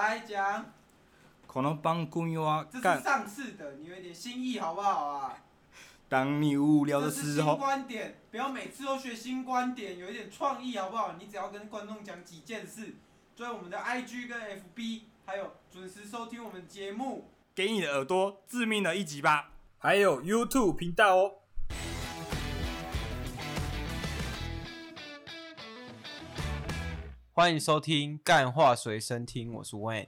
来讲。可能帮姑娘啊，这是上次的，你有一点新意好不好啊？当你无聊的时候。新观点，不要每次都学新观点，有一点创意好不好？你只要跟观众讲几件事，追我们的 IG 跟 FB，还有准时收听我们节目，给你的耳朵致命的一击吧！还有 YouTube 频道哦。欢迎收听《干话随身听》，我是 Wayne。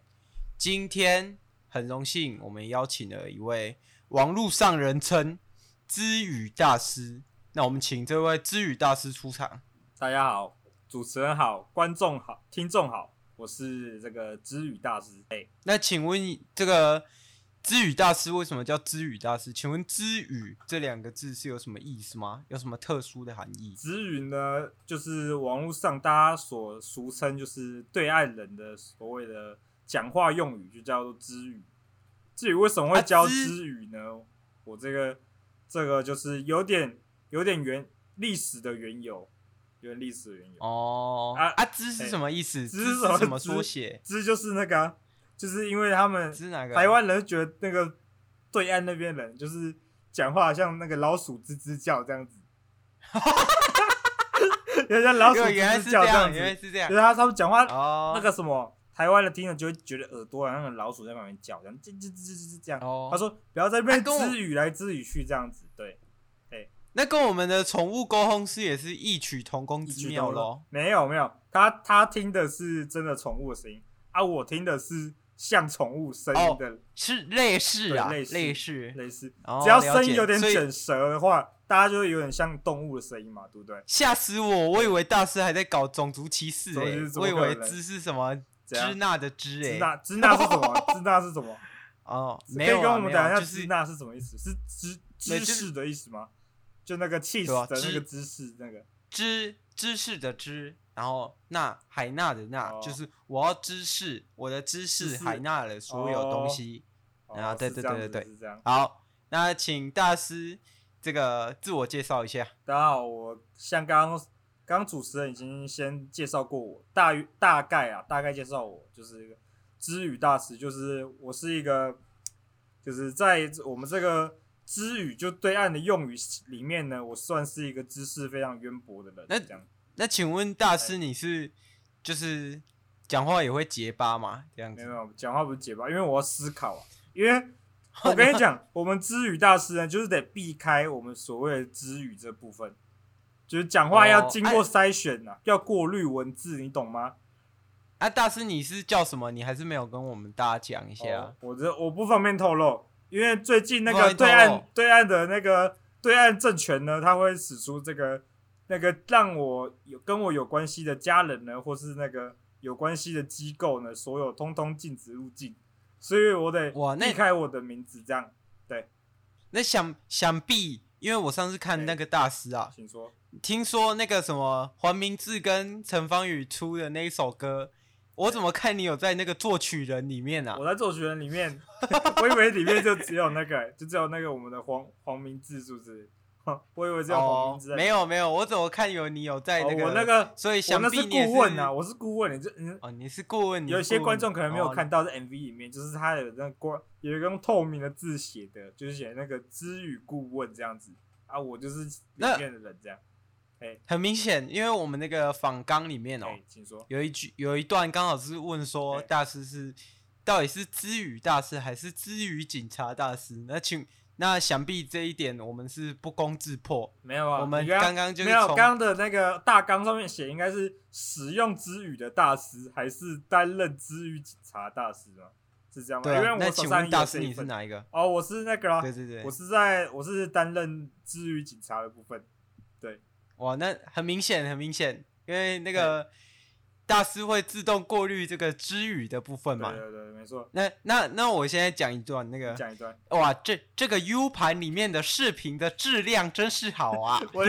今天很荣幸，我们邀请了一位网络上人称“知语大师”。那我们请这位知语大师出场。大家好，主持人好，观众好，听众好，我是这个知语大师。哎，那请问这个支语大师为什么叫知语大师？请问“知语”这两个字是有什么意思吗？有什么特殊的含义？知语呢，就是网络上大家所俗称，就是对岸人的所谓的。讲话用语就叫做知语，至于为什么会教知语呢？啊、我这个这个就是有点有点原历史的缘由，有点历史的缘由。哦啊啊！知是什么意思？知是什么缩写？知就是那个、啊，就是因为他们台湾人觉得那个对岸那边人就是讲话像那个老鼠吱吱叫这样子，哈哈哈哈哈！有像老鼠吱吱叫这样子，原来是这样，就是他他们讲话那个什么。台湾的听了就会觉得耳朵好像老鼠在旁边叫，这样吱吱吱吱吱这样。哦，他说不要在那边支语来支语去这样子，对，哎，那跟我们的宠物沟通师也是异曲同工之妙咯。没有没有，他他听的是真的宠物的声音啊，我听的是像宠物声音的，是类似啊，类似类似类似，只要声音有点卷舌的话，大家就会有点像动物的声音嘛，对不对？吓死我，我以为大师还在搞种族歧视诶，我以为支是什么。支那的支诶，支那支那是什么？支那是什么？哦，可以跟我们讲一下支那是什么意思？是知知识的意思吗？就那个气死的那个知识，那个知知识的知，然后那海纳的纳，就是我要知识我的知识海纳了所有东西。啊，对对对对对，好，那请大师这个自我介绍一下。大家好，我像刚刚。主持人已经先介绍过我，大约大概啊，大概介绍我就是一个支语大师，就是我是一个，就是在我们这个知语就对岸的用语里面呢，我算是一个知识非常渊博的人。那这样，那请问大师你是就是讲话也会结巴吗？这样子？没有，讲话不是结巴，因为我要思考啊。因为 我跟你讲，我们知语大师呢，就是得避开我们所谓的知语这部分。就是讲话要经过筛选呐，要过滤文字，你懂吗？啊，大师你是叫什么？你还是没有跟我们大家讲一下。我这我不方便透露，因为最近那个对岸对岸的那个对岸政权呢，他会使出这个那个让我有跟我有关系的家人呢，或是那个有关系的机构呢，所有通通禁止入境，所以我得避开我的名字，这样对。那想想必，因为我上次看那个大师啊，请说。听说那个什么黄明志跟陈芳宇出的那一首歌，我怎么看你有在那个作曲人里面啊？我在作曲人里面，我以为里面就只有那个，就只有那个我们的黄黄明志，是不是？我以为只有黄明志。没有没有，我怎么看有你有在那个？我那个，所以想必你是顾问啊，我是顾问，你这嗯哦，你是顾问。有一些观众可能没有看到在 MV 里面，就是他有那个有一个用透明的字写的，就是写那个知语顾问这样子啊，我就是里面的人这样。欸、很明显，因为我们那个访纲里面哦、有一句有一段刚好是问说，大师是、欸、到底是知语大师还是知语警察大师？那请那想必这一点我们是不攻自破。没有啊，我们刚刚就是没有刚刚的那个大纲上面写应该是使用之语的大师，还是担任之语警察大师吗？是这样吗？对、啊，因为我那请问大师你是哪一个？哦，我是那个、啦，对对对，我是在我是担任之语警察的部分，对。哇，那很明显，很明显，因为那个大师会自动过滤这个支语的部分嘛。对对对，没错。那那那我现在讲一段那个。讲一段。哇，这这个 U 盘里面的视频的质量真是好啊！我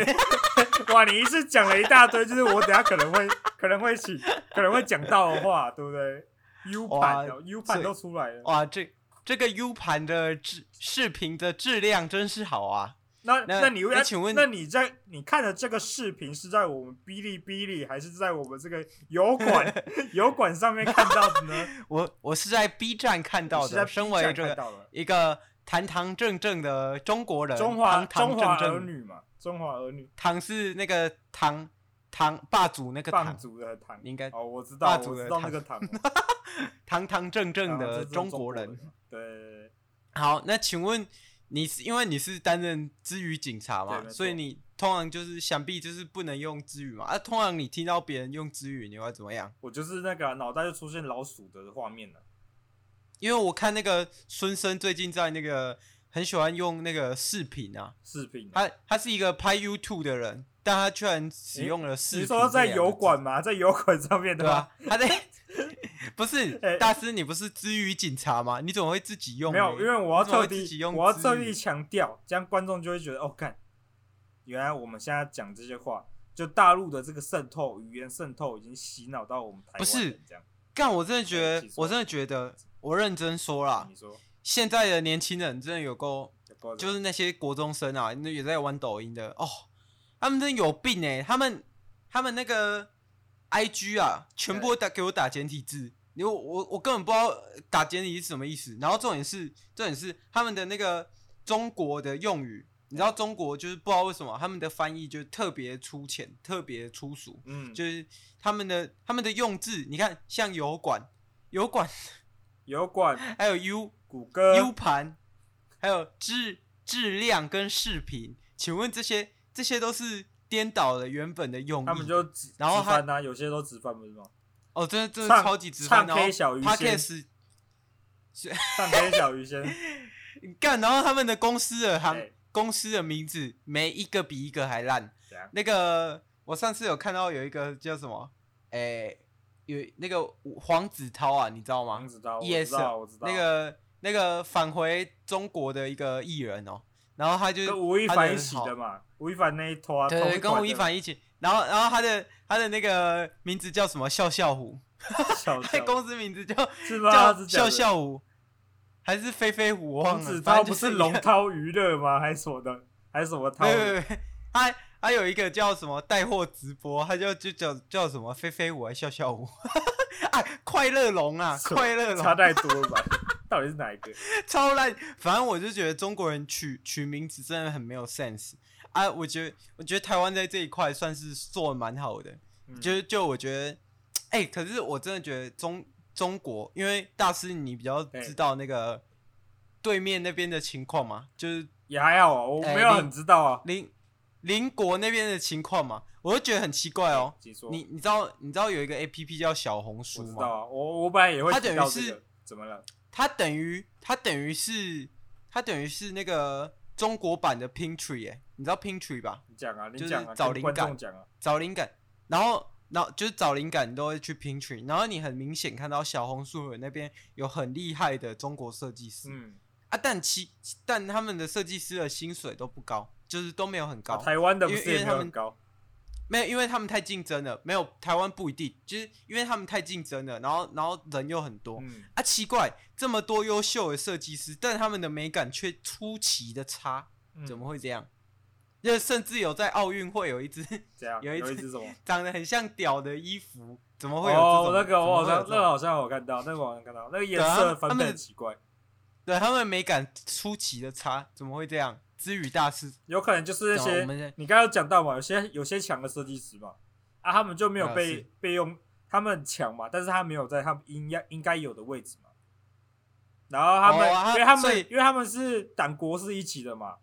哇，你一次讲了一大堆，就是我等下可能会 可能会起可能会讲到的话，对不对？U 盘，U 盘都出来了。哇，这这个 U 盘的质视频的质量真是好啊！那那那你那请问那你在你看的这个视频是在我们哔哩哔哩还是在我们这个油管 油管上面看到的呢？我我是在 B 站看到的，身为这个一个堂堂正正的中国人，中华堂堂正正儿女嘛，中华儿女，唐是那个唐唐霸主那个霸主的唐，应该哦，我知道，我知道那个唐，堂堂正正的中国人，对。好，那请问你是因为你是担任之语警察嘛？所以你通常就是想必就是不能用之语嘛？啊，通常你听到别人用之语，你会怎么样？我就是那个脑袋就出现老鼠的画面了。因为我看那个孙生最近在那个很喜欢用那个视频啊，视频、啊，他他是一个拍 YouTube 的人，但他居然使用了视频。你说在油管吗？在油管上面的对吧？他在 不是、欸、大师，你不是支语警察吗？你怎么会自己用？没有，因为我要特地，我要特地强调，这样观众就会觉得哦，看，原来我们现在讲这些话，就大陆的这个渗透语言渗透已经洗脑到我们台湾。不是干，我真的觉得，我真的觉得。我认真说啦，现在的年轻人真的有够，就是那些国中生啊，那也在玩抖音的哦，他们真的有病哎、欸！他们他们那个 IG 啊，全部打给我打简体字，因为我我根本不知道打简体是什么意思。然后重点是重点是他们的那个中国的用语，你知道中国就是不知道为什么他们的翻译就特别粗浅，特别粗俗，嗯，就是他们的他们的用字，你看像油管油管。油管，还有 U 谷歌 U 盘，还有质质量跟视频，请问这些这些都是颠倒了原本的用意。他们就直然后他呢，有些都直翻不是吗？哦，真的真的超级直翻。唱 K 小鱼仙，唱 K 小鱼仙，干，然后他们的公司的行公司的名字，每一个比一个还烂。那个我上次有看到有一个叫什么，诶。有那个黄子韬啊，你知道吗？黄子韬，yes，那个那个返回中国的一个艺人哦，然后他就跟吴亦凡一起的嘛，吴亦凡那一拖，对对，跟吴亦凡一起，然后然后他的他的那个名字叫什么？笑笑虎，他 公司名字叫叫笑笑虎，还是飞飞虎？黄子韬不是龙涛娱乐吗？还是什么的？还是什么涛？对对对，他。还有一个叫什么带货直播，他就就叫叫什么飞飞虎还笑笑舞，啊，快乐龙啊，快乐龙差太多了吧？到底是哪一个？超烂！反正我就觉得中国人取取名字真的很没有 sense 啊！我觉得我觉得台湾在这一块算是做的蛮好的，嗯、就就我觉得，哎、欸，可是我真的觉得中中国，因为大师你比较知道那个对面那边的情况嘛，就是也还好啊，我没有很知道啊，邻。邻国那边的情况嘛，我就觉得很奇怪哦。你你知道你知道有一个 A P P 叫小红书吗？我知道啊，我我本来也会。它等于是怎么了？它等于它等于是它等于是那个中国版的 Pinktree 哎，你知道 Pinktree 吧？你讲啊，你就是找灵感，啊、找灵感，然后然后就是找灵感，你都会去 Pinktree，然后你很明显看到小红书那边有很厉害的中国设计师，嗯啊，但其但他们的设计师的薪水都不高。就是都没有很高，啊、台湾的不是也没有很高，没有，因为他们太竞争了。没有台湾不一定，就是因为他们太竞争了，然后然后人又很多。嗯、啊，奇怪，这么多优秀的设计师，但他们的美感却出奇的差，怎么会这样？就、嗯、甚至有在奥运会有一只，有一只什么长得很像屌的衣服，怎么会有这种？哦，那个我好像那个好像我看到，那个我好像看到，那个颜色分配奇怪，对他们的美感出奇的差，怎么会这样？支语大师。有可能就是那些你刚刚有讲到嘛，有些有些强的设计师嘛，啊，他们就没有被被用，他们很强嘛，但是他没有在他们应该应该有的位置嘛。然后他们，因为他们因为他们是党国是一起的嘛，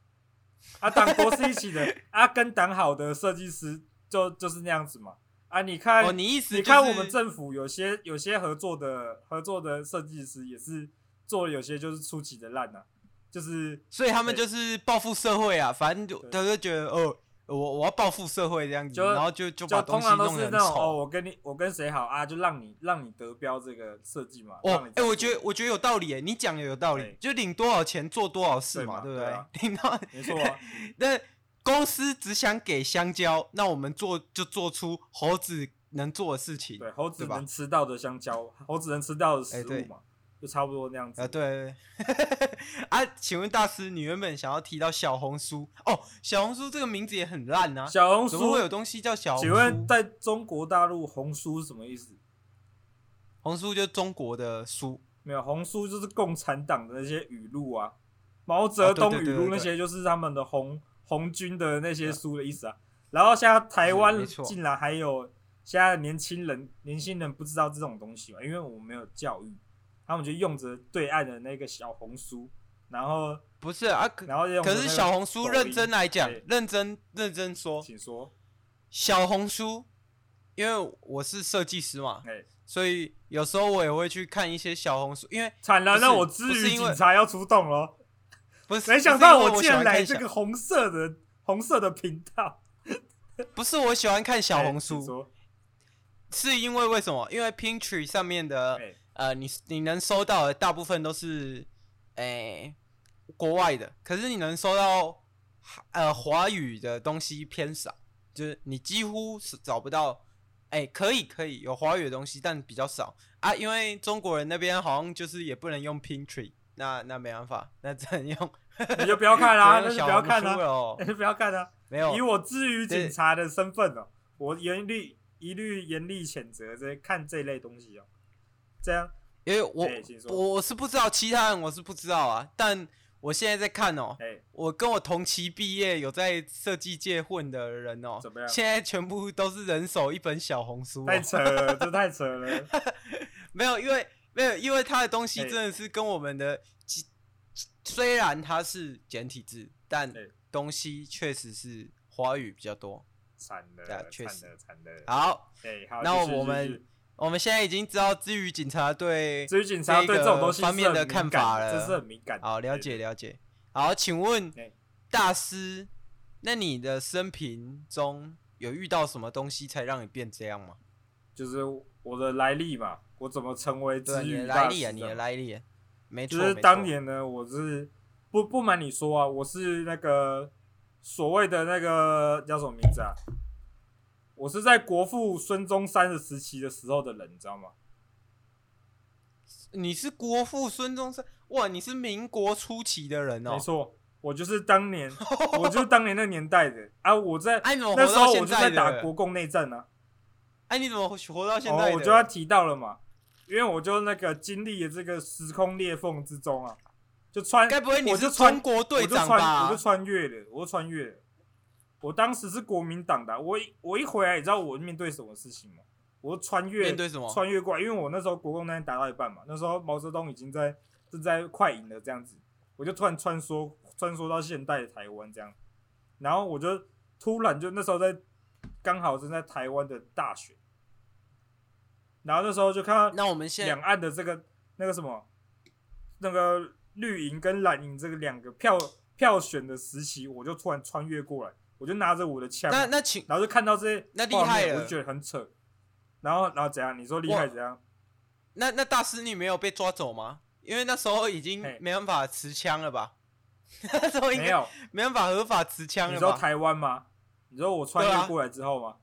啊，党国是一起的，啊，跟党好的设计师就就是那样子嘛，啊，你看，你意思你看我们政府有些有些合作的合作的设计师也是做有些就是出奇的烂呐。就是，所以他们就是报复社会啊，反正就他就觉得哦，我我要报复社会这样子，然后就就把东西弄得很丑。哦，我跟你我跟谁好啊，就让你让你得标这个设计嘛。哦，哎，我觉得我觉得有道理哎，你讲的有道理，就领多少钱做多少事嘛，对不对？领到没错。啊 那公司只想给香蕉，那我们做就做出猴子能做的事情。对，猴子能吃到的香蕉，猴子能吃到的食物嘛。就差不多那样子。啊，对。啊，请问大师，你原本想要提到小红书哦？小红书这个名字也很烂啊。小红书有东西叫小红书？请问在中国大陆，红书是什么意思？红书就是中国的书，没有红书就是共产党的那些语录啊，毛泽东语录那些就是他们的红红军的那些书的意思啊。然后现在台湾竟然还有。现在年轻人，年轻人不知道这种东西嘛？因为我们没有教育，他们就用着对岸的那个小红书，然后不是啊，然后可是小红书认真来讲，认真认真说，请说。小红书，因为我是设计师嘛，所以有时候我也会去看一些小红书，因为惨了，那我支语警察要出动了，不是，没想到我竟然来这个红色的红色的频道，不是我喜欢看小红书。是因为为什么？因为 Pinktree 上面的、欸、呃，你你能收到的大部分都是诶、欸、国外的，可是你能收到呃华语的东西偏少，就是你几乎是找不到。诶、欸，可以可以有华语的东西，但比较少啊。因为中国人那边好像就是也不能用 Pinktree，那那没办法，那只能用 你就不要看啦，那就不要看了，那就不要看了。没有，以我至于警察的身份哦，我严厉。一律严厉谴责这看这类东西哦，这样，因为我、欸、我是不知道其他人我是不知道啊，但我现在在看哦，欸、我跟我同期毕业有在设计界混的人哦，怎么样？现在全部都是人手一本小红书、哦，太扯了，这太扯了。没有，因为没有，因为他的东西真的是跟我们的，欸、虽然它是简体字，但东西确实是华语比较多。惨的，确实惨的。好，哎，好，那我们我们现在已经知道至于警察对至于警察对这种东西方面的看法了，这是很敏感。好，了解了解。好，请问大师，那你的生平中有遇到什么东西才让你变这样吗？就是我的来历嘛，我怎么成为？你的来历啊，你的来历。没错，就是当年呢，我是不不瞒你说啊，我是那个。所谓的那个叫什么名字啊？我是在国父孙中山的时期的时候的人，你知道吗？你是国父孙中山？哇，你是民国初期的人哦。没错，我就是当年，我就是当年那年代的啊。我在那时候我就在打国共内战呢。哎，你怎么活到现在？我就要提到了嘛，因为我就那个经历了这个时空裂缝之中啊。就穿，该不会你是中国队长吧？我就穿越了，我就穿越了。我当时是国民党的，我一我一回来，你知道我面对什么事情吗？我穿越，面对什么？穿越过来，因为我那时候国共那边打到一半嘛，那时候毛泽东已经在正在快赢了这样子，我就突然穿梭穿梭到现代的台湾这样，然后我就突然就那时候在刚好正在台湾的大选，然后那时候就看到那我们现在两岸的这个那个什么那个。绿营跟蓝营这个两个票票选的时期，我就突然穿越过来，我就拿着我的枪，那那请，然后就看到这些，那厉害了，我就觉得很扯。然后然后怎样？你说厉害怎样？那那大师你没有被抓走吗？因为那时候已经没办法持枪了吧？那时候应该没有，没办法合法持枪了。你说台湾吗？你知道我穿越过来之后吗？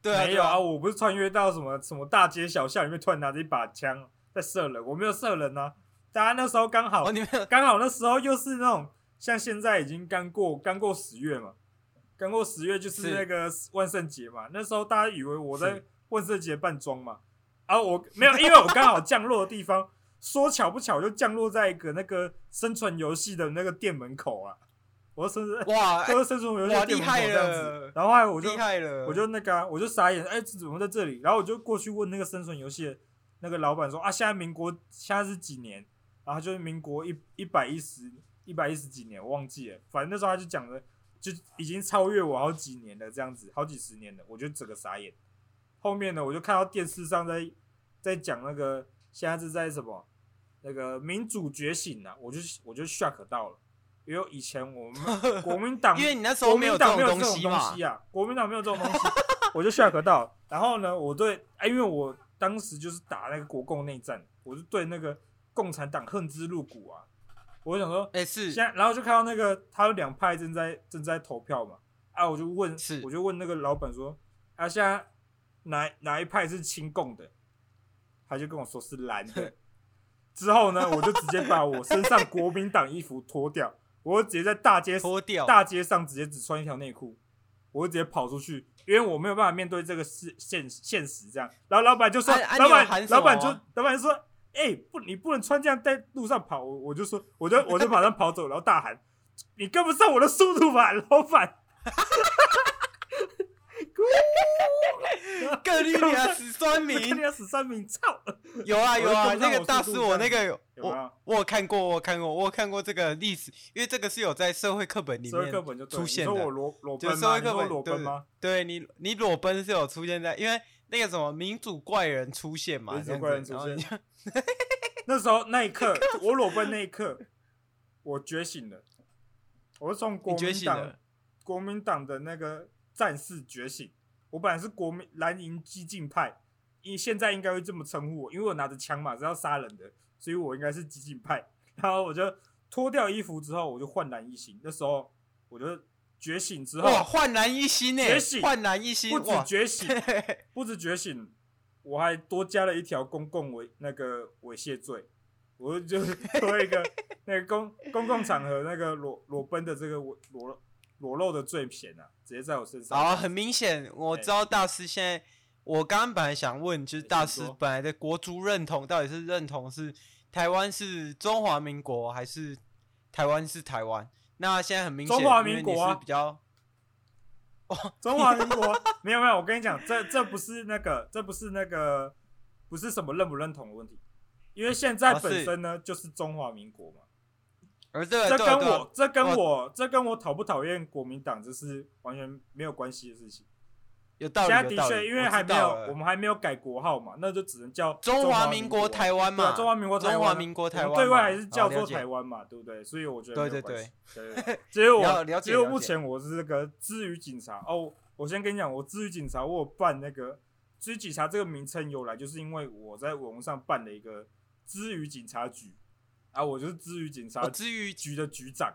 对啊，没有啊，我不是穿越到什么什么大街小巷里面，突然拿着一把枪在射人，我没有射人啊。大家那时候刚好，刚好那时候又是那种像现在已经刚过刚过十月嘛，刚过十月就是那个万圣节嘛。那时候大家以为我在万圣节扮装嘛，啊，我没有，因为我刚好降落的地方，说巧不巧就降落在一个那个生存游戏的那个店门口啊。我说生存哇，都是生存游戏店门口这样子。然后后来我就我就那个我就傻眼，哎，怎么在这里？然后我就过去问那个生存游戏的那个老板说啊，现在民国现在是几年？然后就是民国一一百一十一百一十几年，我忘记了。反正那时候他就讲了，就已经超越我好几年了，这样子，好几十年了，我就整个傻眼。后面呢，我就看到电视上在在讲那个现在是在什么那个民主觉醒啊，我就我就 shock 到了，因为以前我们 国民党，因为你那时候没有这种东西啊，国民党没有这种东西，我就 shock 到。然后呢，我对，哎，因为我当时就是打那个国共内战，我就对那个。共产党恨之入骨啊！我想说，哎、欸，是现在，然后就看到那个他有两派正在正在投票嘛，啊，我就问，是，我就问那个老板说，啊，现在哪哪一派是亲共的？他就跟我说是蓝的，之后呢，我就直接把我身上国民党衣服脱掉，我就直接在大街脱掉，大街上直接只穿一条内裤，我就直接跑出去，因为我没有办法面对这个事现现实这样。然后老板就说，啊、老板、啊、老板就老板就说，哎、欸，不，你不能穿这样在路上跑。我我就说，我就我就马上跑走，然后大喊，你跟不上我的速度吧，老板。各地啊，死酸民，各地啊，死酸民，操！有啊有啊，那个大师我那个有我我有看过，我有看过，我有看过这个历史，因为这个是有在社会课本里面出现的。对你你裸奔是有出现在，因为那个什么民主怪人出现嘛，民主怪人出现。那时候那一刻，我裸奔那一刻，我觉醒了，我是从国民党国民党的那个战士觉醒。我本来是国民蓝营激进派，因现在应该会这么称呼我，因为我拿着枪嘛，是要杀人的，所以我应该是激进派。然后我就脱掉衣服之后，我就焕然一新。那时候我就觉醒之后，哇，焕然一新哎，觉醒，焕然一新，不止觉醒，不止觉醒，我还多加了一条公共猥那个猥亵罪，我就 多一个那个公公共场合那个裸裸奔的这个裸裸。裸露的罪嫌啊，直接在我身上。好，很明显，我知道大师现在。我刚刚本来想问，就是大师本来的国族认同到底是认同是台湾是中华民国，还是台湾是台湾？那现在很明显，中华民国啊，比较。哦，中华民国没有没有，我跟你讲，这这不是那个，这不是那个，不是什么认不认同的问题，因为现在本身呢就是中华民国嘛。而这这跟我这跟我这跟我讨不讨厌国民党这是完全没有关系的事情。有道理。现在的确，因为还没有我们还没有改国号嘛，那就只能叫中华民国台湾嘛。中华民国台湾，中华民国台湾，对外还是叫做台湾嘛，对不对？所以我觉得对对对。只有我，只有目前我是这个支语警察哦。我先跟你讲，我支语警察，我有办那个支语警察这个名称由来，就是因为我在网络上办了一个支语警察局。啊，我就是支语警察，支语局的局长，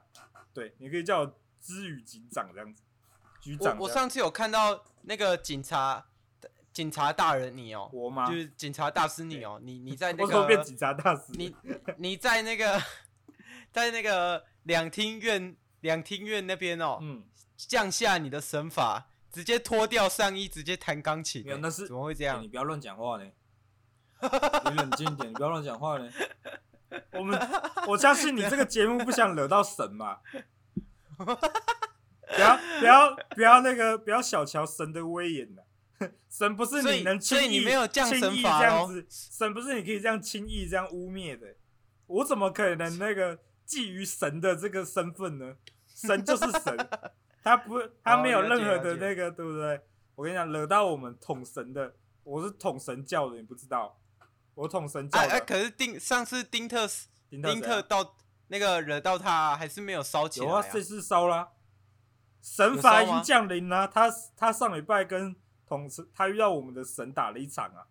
对，你可以叫我支语警长这样子。局长，我上次有看到那个警察，警察大人你哦，我吗？就是警察大师你哦，你你在那个，我变警察大师？你你在那个，在那个两厅院两厅院那边哦，嗯，降下你的神法，直接脱掉上衣，直接弹钢琴。没有，那是怎么会这样？你不要乱讲话呢，你冷静一点，你不要乱讲话呢。我们我相信你这个节目不想惹到神嘛？不要不要不要那个不要小瞧神的威严呐！神不是你能轻易轻易这样子，神不是你可以这样轻易这样污蔑的。我怎么可能那个觊觎神的这个身份呢？神就是神，他不他没有任何的那个对不对？我跟你讲，惹到我们统神的，我是统神教的，你不知道。我统神教的，哎、啊啊，可是丁上次丁特丁特，丁特到那个惹到他，还是没有烧起来、啊。有啊，这次烧啦，神罚已经降临了。他他上礼拜跟统神，他遇到我们的神打了一场啊，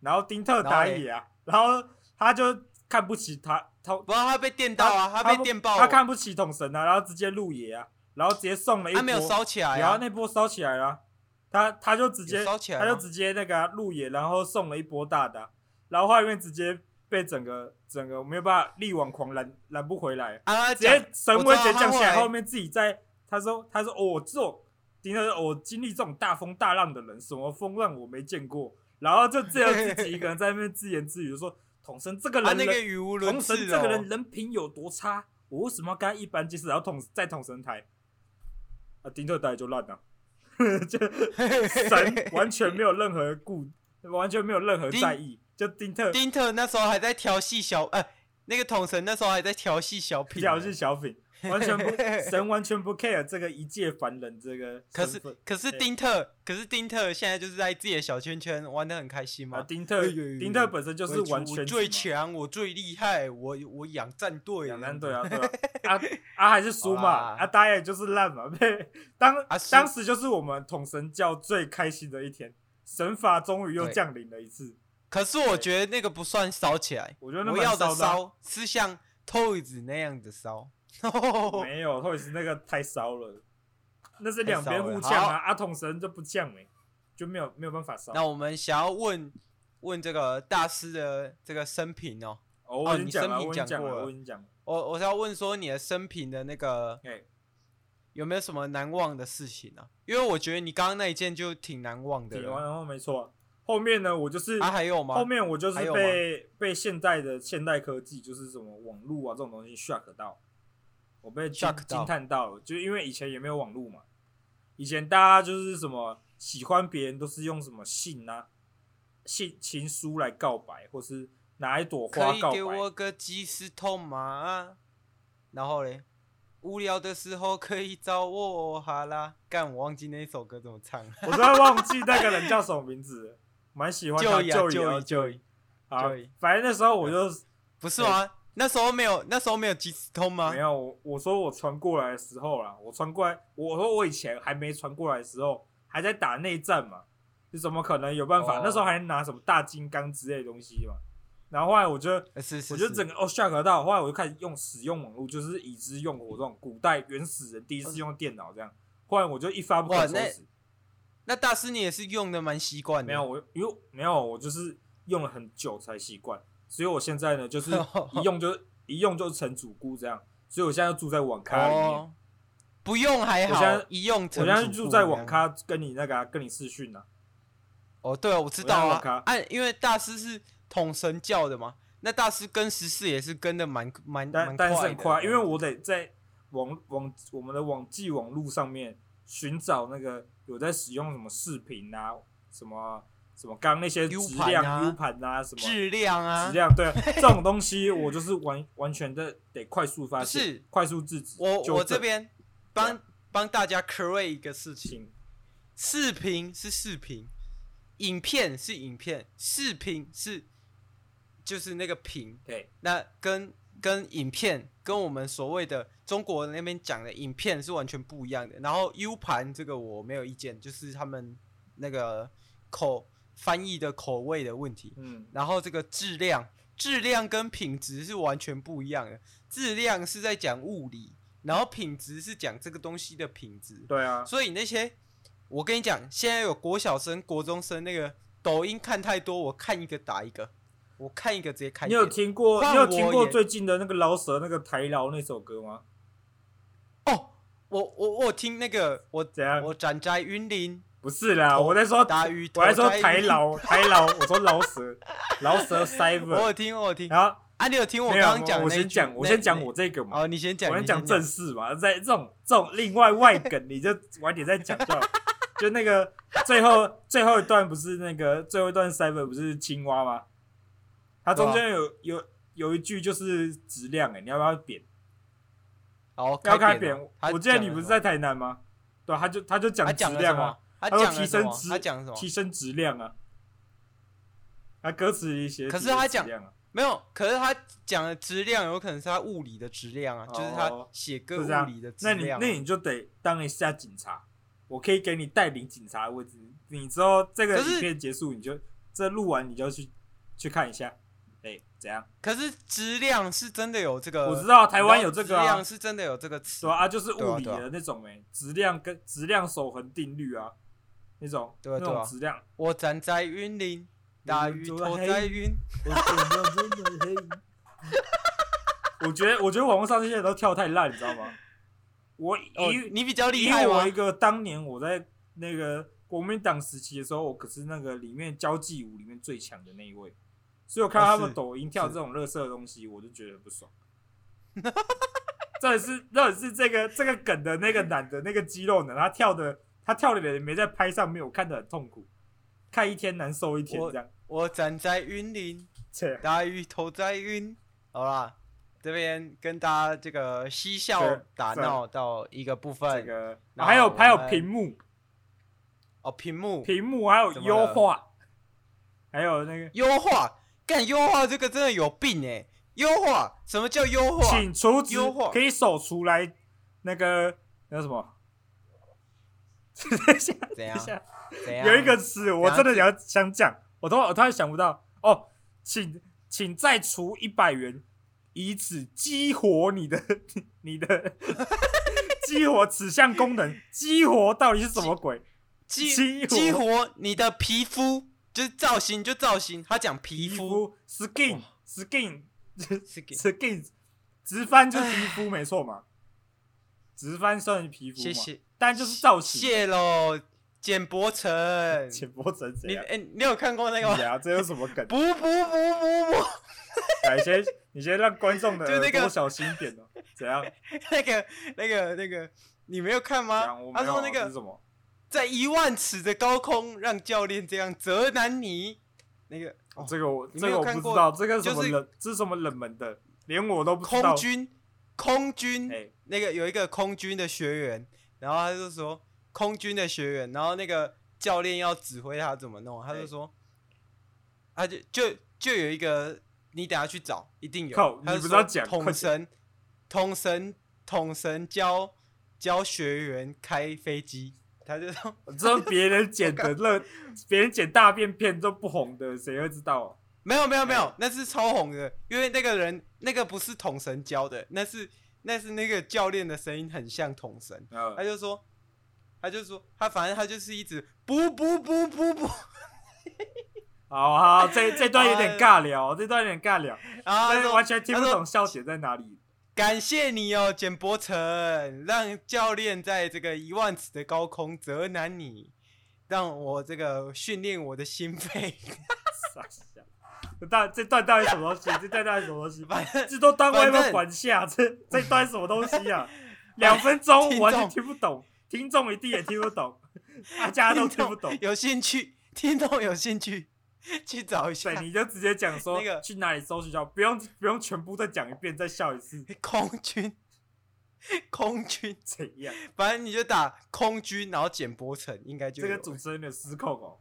然后丁特打野啊，然后，然后他就看不起他，他不知道他被电到啊，他，他被电爆，他看不起统神啊，然后直接入野啊，然后直接送了一波，他没有烧起来、啊，然后那波烧起来了，他他就直接他就直接那个入野，然后送了一波大的。然后画面直接被整个整个没有办法力挽狂澜拦不回来，啊、直接神威直接降下来，后面自己在他说他说哦这种，丁特说我经历这种大风大浪的人，什么风浪我没见过，然后就这样自己一个人在那边自言自语说统神这个人，统神这个人人品有多差，我为什么要跟他一般见识？然后统在统神台，啊丁特台就烂 了，就神完全没有任何顾，完全没有任何在意。就丁特，丁特那时候还在调戏小，呃，那个统神那时候还在调戏小品，调戏小品，完全不 神完全不 care 这个一介凡人这个。可是可是丁特，可是丁特现在就是在自己的小圈圈玩的很开心嘛。丁特，丁特本身就是完全我最强，我最厉害，我我养战队，养战队啊，对吧？啊啊还是输嘛，啊打也就是烂嘛，对，当当时就是我们统神教最开心的一天，神法终于又降临了一次。可是我觉得那个不算烧起来，我觉得那我要的烧是像 Toys 那样的烧，没有 Toys 那个太烧了，那是两边互呛啊，阿统神就不呛哎，就没有没有办法烧。那我们想要问问这个大师的这个生平哦，哦，我已经讲了，我已经讲了，我已经讲了。我我是要问说你的生平的那个，有没有什么难忘的事情啊？因为我觉得你刚刚那一件就挺难忘的。挺难忘，没错。后面呢，我就是啊，还有吗？后面我就是被被现代的现代科技，就是什么网络啊这种东西 shock 到，我被 shock 惊叹到了，就因为以前也没有网络嘛，以前大家就是什么喜欢别人都是用什么信啊、信情书来告白，或是拿一朵花告白。可以给我个即时通吗？然后嘞，无聊的时候可以找我哈啦。干，我忘记那首歌怎么唱，我都要忘记那个人叫什么名字。蛮喜欢他，就就就，啊，反正那时候我就不是吗？那时候没有，那时候没有即时通吗？没有，我我说我传过来的时候啦，我传过来，我说我以前还没传过来的时候，还在打内战嘛，就怎么可能有办法？那时候还拿什么大金刚之类的东西嘛。然后后来我就，我就整个哦 shock 到，后来我就开始用使用网络，就是已知用火这种古代原始人第一次用电脑这样。后来我就一发不可收拾。那大师，你也是用的蛮习惯的。没有我，因为没有我就是用了很久才习惯，所以我现在呢，就是 一用就一用就成主顾这样，所以我现在住在网咖里面。哦、不用还好，我现在一用我现在住在网咖跟你那个、啊、跟你视讯呢、啊。哦，对啊，我知道啊。哎、啊，因为大师是统神教的嘛，那大师跟十四也是跟的蛮蛮蛮但是很快，因为我得在网网我们的网际网路上面寻找那个。有在使用什么视频啊，什么什么刚那些质量 U 盘啊，什么质量啊，质量对这种东西，我就是完完全的得快速发现，是快速制止。我我这边帮帮大家 create 一个事情，视频是视频，影片是影片，视频是就是那个屏，对，那跟。跟影片跟我们所谓的中国那边讲的影片是完全不一样的。然后 U 盘这个我没有意见，就是他们那个口翻译的口味的问题。嗯，然后这个质量，质量跟品质是完全不一样的。质量是在讲物理，然后品质是讲这个东西的品质。对啊，所以那些我跟你讲，现在有国小生、国中生那个抖音看太多，我看一个打一个。我看一个直接看。你有听过？你有听过最近的那个老舍那个台饶那首歌吗？哦，我我我听那个我怎样？我站在云林。不是啦，我在说我在说台老 台老，我说老蛇老蛇 Cyber。我有听，我有听。然后啊，你有听我刚刚讲？我先讲，我先讲我这个嘛。哦，你先讲。我先讲正事嘛，在这种这种另外外梗，你就晚点再讲就。就那个最后最后一段不是那个最后一段 Cyber 不是青蛙吗？它中间有有有一句就是质量哎，你要不要扁？哦，要开扁。我记得你不是在台南吗？对，他就他就讲质量啊，他讲提升质，他讲什么？提升质量啊。他歌词一些，可是他讲没有，可是他讲的质量有可能是他物理的质量啊，就是他写歌物理的质量。那你那你就得当一下警察，我可以给你带领警察的位置。你之后这个影片结束，你就这录完你就去去看一下。哎，怎样？可是质量是真的有这个，我知道台湾有这个啊，质量是真的有这个词，对啊，就是物理的那种哎，质量跟质量守恒定律啊，那种那种质量。我站在云林，大雨落在云。我觉得，我觉得网络上这些人都跳太烂，你知道吗？我以你比较厉害，我一个当年我在那个国民党时期的时候，我可是那个里面交际舞里面最强的那一位。所以我看到他们抖音跳这种乐色的东西，我就觉得不爽。这也是，这也是这个这个梗的那个男的那个肌肉男，他跳的他跳的人没在拍上面，我看得很痛苦，看一天难受一天这样。我，我站在云林，大鱼头在云。好啦，这边跟大家这个嬉笑打闹到一个部分，这个还有还有屏幕，哦屏幕屏幕还有优化，还有那个优化。干优化这个真的有病哎、欸！优化什么叫优化？请储值优化可以手出来那个那什么？等一下，等一下，有一个词我真的要想讲，我都我突然想不到。哦，请请再除一百元，以此激活你的 你的激活此项功能，激活到底是什么鬼？激激活。你的皮肤。就是造型，就造型。他讲皮肤 skin skin skin skin 直翻就是皮肤没错嘛，直翻算是皮肤嘛，谢谢，但就是造型。谢喽，简博成，简博成谁？你哎，你有看过那个吗？呀，这有什么梗？不不不不不，你先你先让观众的 耳朵小心点哦。怎样？那个那个那个，你没有看吗？他说那个什么？在一万尺的高空让教练这样责难你，那个、哦、这个我这个我不知道，这个什么冷、就是、这是什么冷门的，连我都不知道。空军，空军，欸、那个有一个空军的学员，然后他就说空军的学员，然后那个教练要指挥他怎么弄，他就说，欸、他就就就有一个，你等下去找，一定有。靠，你不知道讲统神，统神，统神教教学员开飞机。他就说：“我知道别人剪的那，别人剪大便片都不红的，谁会知道啊？”没有没有没有，那是超红的，因为那个人那个不是统神教的，那是那是那个教练的声音很像童声。他就说，他就说他反正他就是一直不不不不不。好好，这这段有点尬聊，这段有点尬聊，但是完全听不懂笑点在哪里。感谢你哦，简伯成，让教练在这个一万尺的高空责难你，让我这个训练我的心肺。傻笑，这段这段到底什么东西？这段到底什么东西？这都当外面管下，这这段什么东西啊？两分钟我完全听不懂，听众一定也听不懂，大家都听不懂。有兴趣，听众有兴趣。去找一下，对，你就直接讲说那个去哪里搜学校，不用不用全部再讲一遍，再笑一次。空军，空军怎样？反正你就打空军，然后简波成，应该就这个主持人有点失控哦，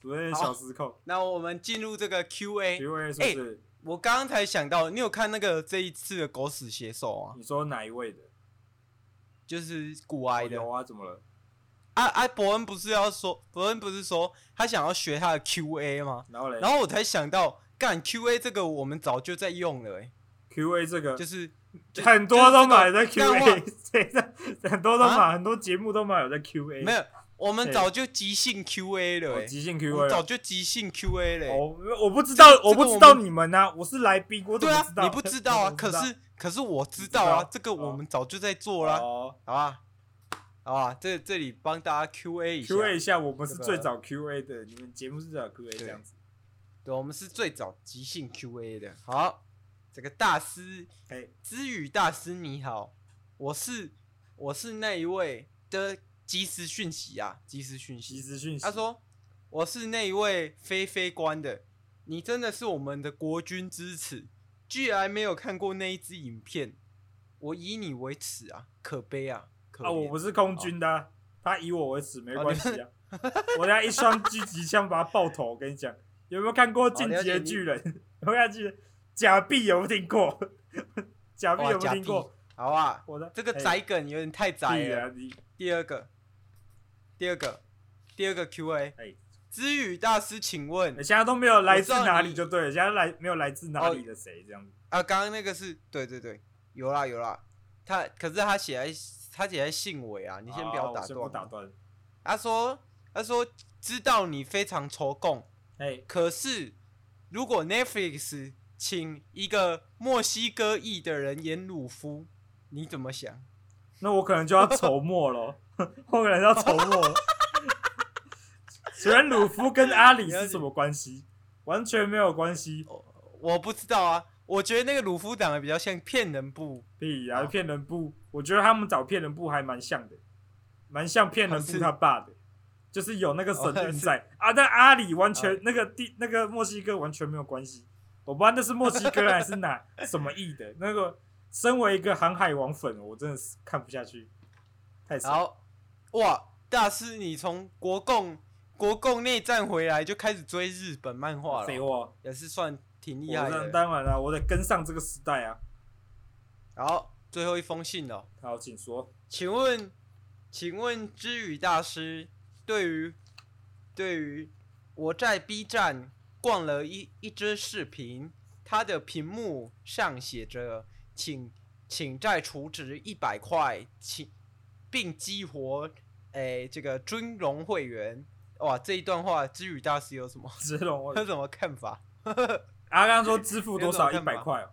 主持人小失控。那我们进入这个 Q A。Q A 是不是？欸，我刚刚才想到，你有看那个这一次的狗屎写手啊？你说哪一位的？就是古埃的。有啊，怎么了？啊啊！伯恩不是要说，伯恩不是说他想要学他的 Q A 吗？然后嘞，然后我才想到，干 Q A 这个我们早就在用了、欸。Q A 这个就是很多都买在 Q A，很多都买，很多节目都买有在 Q A。没有，我们早就即兴 Q A 了、欸，即兴 Q A，早就即兴 Q A 了。哦，我不知道，我不知道你们呢，我是来宾，我怎么知道？你不知道啊？可是可是我知道啊，这个我们早就在做了，好吧？啊，这这里帮大家 Q A 一下，Q A 一下，我们是最早 Q A 的，你们节目是最早 Q A 这样子。对，我们是最早即兴 Q A 的。好，这个大师，哎，知语大师你好，我是我是那一位的即时讯息啊，即时讯息，即时讯息。他说我是那一位飞飞官的，你真的是我们的国军之耻，居然没有看过那一支影片，我以你为耻啊，可悲啊。啊，我不是空军的，啊，哦、他以我为耻没关系啊。哦、我拿一双狙击枪把他爆头。我跟你讲，有没有看过《进击的巨人》？有没有记得？假币有没有听过？假币有没有听过？好啊，我的这个宅梗有点太宅了。啊、第二个，第二个，第二个 Q&A。哎，知语大师，请问，现在都没有来自哪里就对了，现在来没有来自哪里的谁这样子？啊，刚刚那个是对对对，有啦有啦，他可是他写在。他写在信尾啊，你先不要打断。打断他说：“他说知道你非常仇共，哎，可是如果 Netflix 请一个墨西哥裔的人演鲁夫，你怎么想？那我可能就要筹墨了，我可能要筹墨了。请问鲁夫跟阿里是什么关系？完全没有关系。我不知道啊。”我觉得那个鲁夫长得比较像骗人部，对啊，骗人部。我觉得他们找骗人部还蛮像的，蛮像骗人部他爸的，就是有那个神韵在啊。但阿里完全那个地那个墨西哥完全没有关系，我不知道那是墨西哥还是哪 什么意的。那个身为一个航海王粉，我真的是看不下去，太好哇！大师，你从国共国共内战回来就开始追日本漫画了，废话，也是算。挺厉害的，当然了，我得跟上这个时代啊。好，最后一封信了。好，请说。请问，请问知语大师，对于对于我在 B 站逛了一一支视频，它的屏幕上写着“请请再储值一百块，请并激活诶这个尊荣会员”。哇，这一段话，知语大师有什么？有什么看法？阿刚刚说支付多少？一百块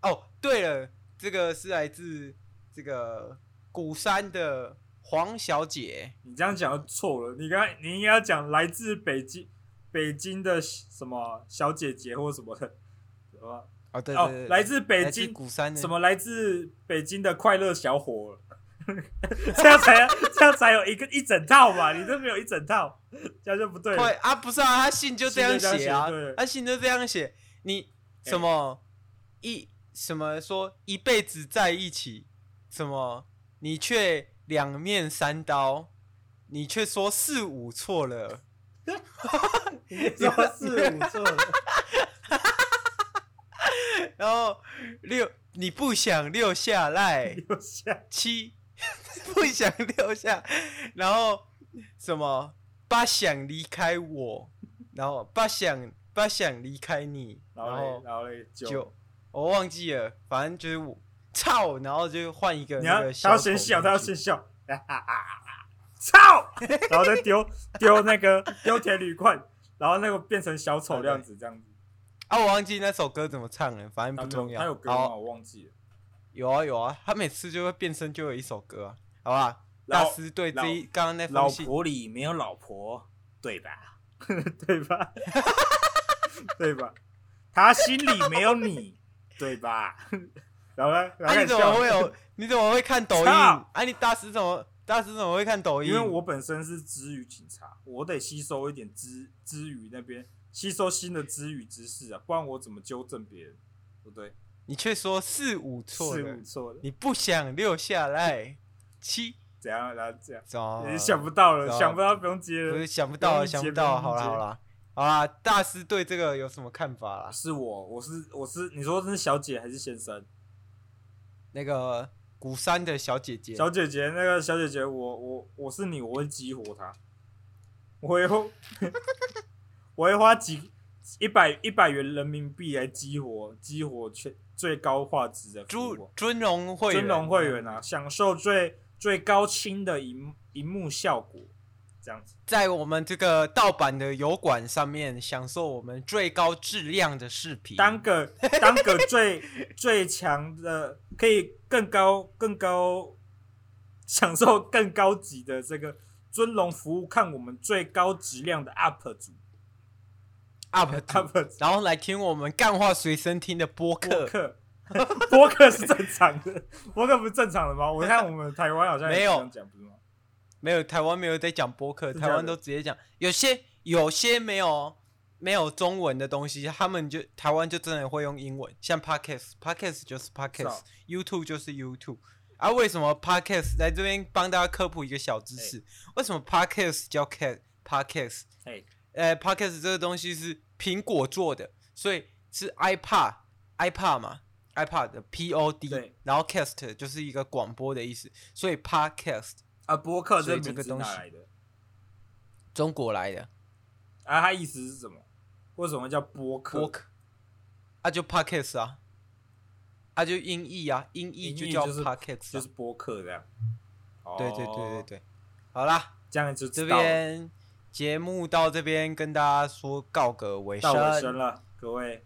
哦，对了，这个是来自这个鼓山的黄小姐。你这样讲错了，你刚你应该要讲来自北京北京的什么小姐姐或什么的，什么？哦，对哦，来自北京鼓山的什么？来自北京的快乐小伙。这样才这样才有一个一整套嘛？你都没有一整套，这样就不对。对啊，不是啊，他信就这样写啊，他信就这样写。你什么、欸、一什么说一辈子在一起，什么你却两面三刀，你却说四五错了，你说四五错了，然后六你不想留下来，七。不想留下，然后什么？不想离开我，然后不想不想离开你，然后然后就我忘记了，反正就是我操，然后就换一个那个小。他要先笑，他要先笑，操，然后再丢 丢那个丢铁铝块，然后那个变成小丑这样子，这样子。啊，我忘记那首歌怎么唱了，反正不重要。他有歌吗？我忘记了。有啊有啊，他每次就会变身，就有一首歌啊，好吧？大师对这一刚刚那封信，老婆里没有老婆，对吧？对吧？对吧？他心里没有你，对吧？然后呢？啊，你怎么会有？你怎么会看抖音？啊，你大师怎么？大师怎么会看抖音？因为我本身是知语警察，我得吸收一点知知语那边，吸收新的知语知识啊，不然我怎么纠正别人？对不对？你却说四五错了，四五错了，你不想留下来，七。怎样？然后这样，走，你想不到了，想不到不用接了，想不到，想不到，好了好了，好了，大师对这个有什么看法啦？是我，我是我是，你说这是小姐还是先生？那个古山的小姐姐，小姐姐，那个小姐姐，我我我是你，我会激活她，我会花，我会花几一百一百元人民币来激活，激活全。最高画质的尊尊荣会员，尊荣会员啊，享受最最高清的荧荧幕效果，这样子，在我们这个盗版的油管上面享受我们最高质量的视频，当个当个最 最强的，可以更高更高享受更高级的这个尊荣服务，看我们最高质量的 UP 主。Up up，然后来听我们干话随身听的播客，播客。是正常的，播客不是正常的吗？我看我们台湾好像没有。没有台湾没有在讲播客，台湾都直接讲，有些有些没有没有中文的东西，他们就台湾就真的会用英文，像 podcast，podcast 就是 podcast，YouTube 就是 YouTube，啊，为什么 podcast 来这边帮大家科普一个小知识？为什么 podcast 叫 cat podcast？呃，Podcast 这个东西是苹果做的，所以是 iPad iPad 嘛，iPad 的 P O D，然后 cast 就是一个广播的意思，所以 Podcast 啊，播客这个东西来的，中国来的，啊，它意思是什么？为什么叫播客？播客，啊，就 Podcast 啊，啊，就音译啊，音译就叫 Podcast，、啊、就是播客这样。对对对对对，好啦，这样就这边。节目到这边跟大家说告个尾声，到尾声了，各位，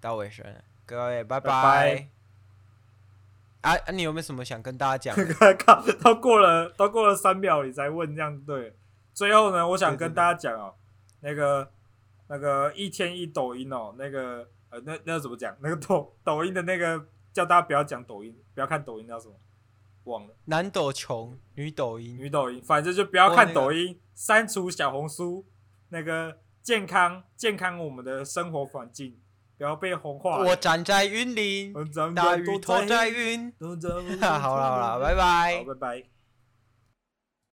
到尾声了，各位，拜拜。拜拜啊，啊，你有没有什么想跟大家讲？靠，都过了，都过了三秒，你才问这样对？最后呢，我想跟大家讲哦，那个，那个一天一抖音哦，那个，呃，那那怎么讲？那个抖抖音的那个叫大家不要讲抖音，不要看抖音叫什么？忘了。男抖穷，女抖音，女抖音，反正就不要看抖音。删除小红书，那个健康健康我们的生活环境，不要被红化。我站在云里，大雨拖在云。好了好了，拜拜。好，拜拜。